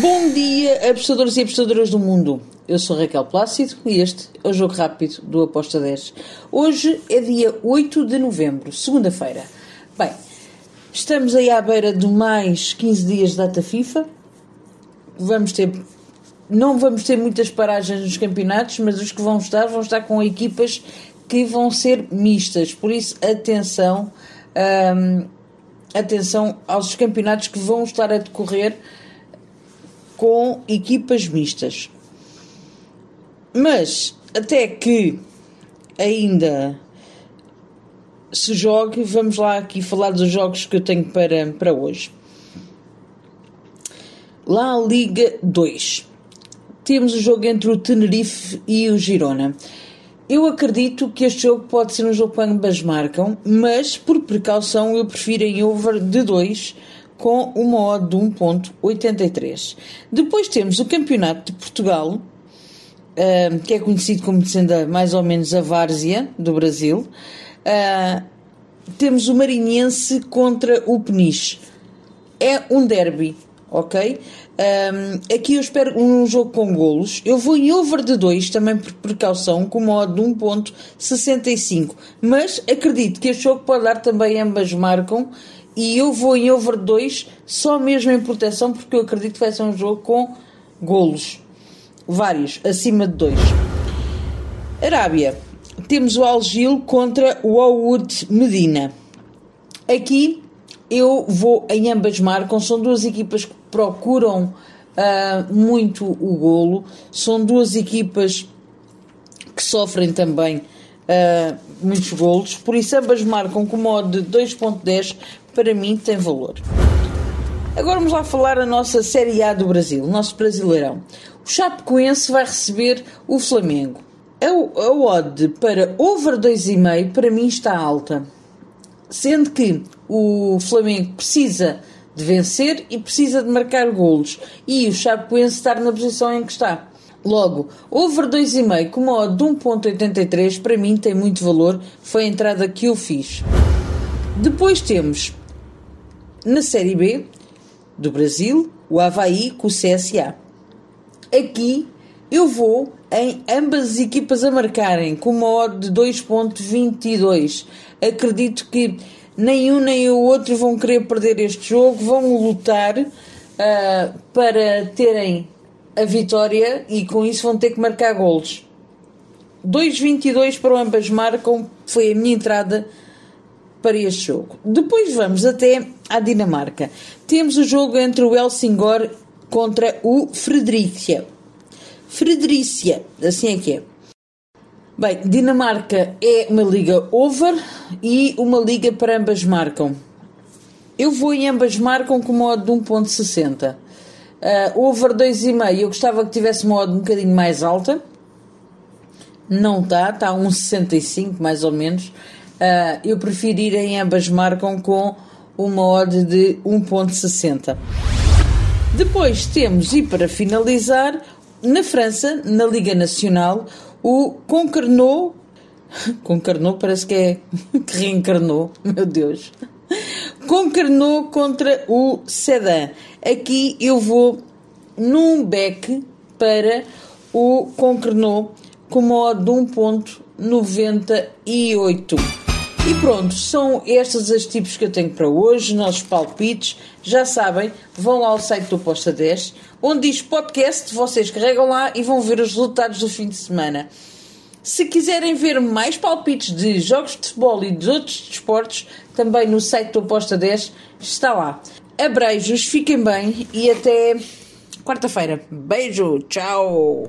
Bom dia, apostadores e apostadoras do mundo. Eu sou Raquel Plácido e este é o Jogo Rápido do Aposta 10. Hoje é dia 8 de novembro, segunda-feira. Bem, estamos aí à beira de mais 15 dias de data FIFA. Vamos ter. Não vamos ter muitas paragens nos campeonatos, mas os que vão estar, vão estar com equipas que vão ser mistas. Por isso, atenção. Hum, atenção aos campeonatos que vão estar a decorrer com equipas mistas. Mas até que ainda se jogue, vamos lá aqui falar dos jogos que eu tenho para, para hoje. Lá Liga 2. Temos o jogo entre o Tenerife e o Girona. Eu acredito que este jogo pode ser um jogo que ambas marcam, mas por precaução eu prefiro em over de 2 com uma odd de 1.83. Depois temos o Campeonato de Portugal, uh, que é conhecido como sendo mais ou menos a várzea do Brasil. Uh, temos o Marinhense contra o Peniche. É um derby, ok? Um, aqui eu espero um jogo com golos. Eu vou em over de 2, também por precaução, com uma odd de 1.65. Mas acredito que este jogo pode dar também ambas marcam e eu vou em over 2 só mesmo em proteção porque eu acredito que vai ser um jogo com golos. Vários, acima de 2. Arábia. Temos o Algil contra o Awood Medina. Aqui eu vou em ambas marcam. São duas equipas que procuram uh, muito o golo. São duas equipas que sofrem também uh, muitos golos. Por isso ambas marcam com modo de 2.10 para mim tem valor. Agora vamos lá falar a nossa Série A do Brasil, o nosso Brasileirão. O Chapecoense vai receber o Flamengo. A, a odd para over 2,5 para mim está alta. Sendo que o Flamengo precisa de vencer e precisa de marcar golos. E o Chapecoense estar na posição em que está. Logo, over 2,5 com uma odd de 1.83 para mim tem muito valor. Foi a entrada que eu fiz. Depois temos na Série B do Brasil, o Havaí com o CSA. Aqui eu vou em ambas as equipas a marcarem com uma odd de 2.22. Acredito que nem um nem o outro vão querer perder este jogo, vão lutar uh, para terem a vitória e com isso vão ter que marcar golos. 2.22 para ambas marcam, foi a minha entrada para este jogo. Depois vamos até à Dinamarca. Temos o jogo entre o Helsingor contra o Fredericia. Fredericia, assim é que é. Bem, Dinamarca é uma liga over e uma liga para ambas marcam. Eu vou em ambas marcam com modo de 1.60. Uh, over 2,5 eu gostava que tivesse uma odd um bocadinho mais alta. Não está, está a 1,65 mais ou menos. Uh, eu prefiro ir em ambas marcam com uma odd de 1.60. Depois temos, e para finalizar, na França, na Liga Nacional, o Concarneau. Concarneau parece que é que reencarnou, meu Deus. Concarneau contra o Sedan. Aqui eu vou num back para o Concarneau com uma odd de 1.98. E pronto, são estes os tipos que eu tenho para hoje, nossos palpites. Já sabem, vão lá ao site do Posta 10, onde diz podcast, vocês carregam lá e vão ver os resultados do fim de semana. Se quiserem ver mais palpites de jogos de futebol e de outros desportos, também no site do Aposta 10 está lá. Abreijos, fiquem bem e até quarta-feira. Beijo, tchau!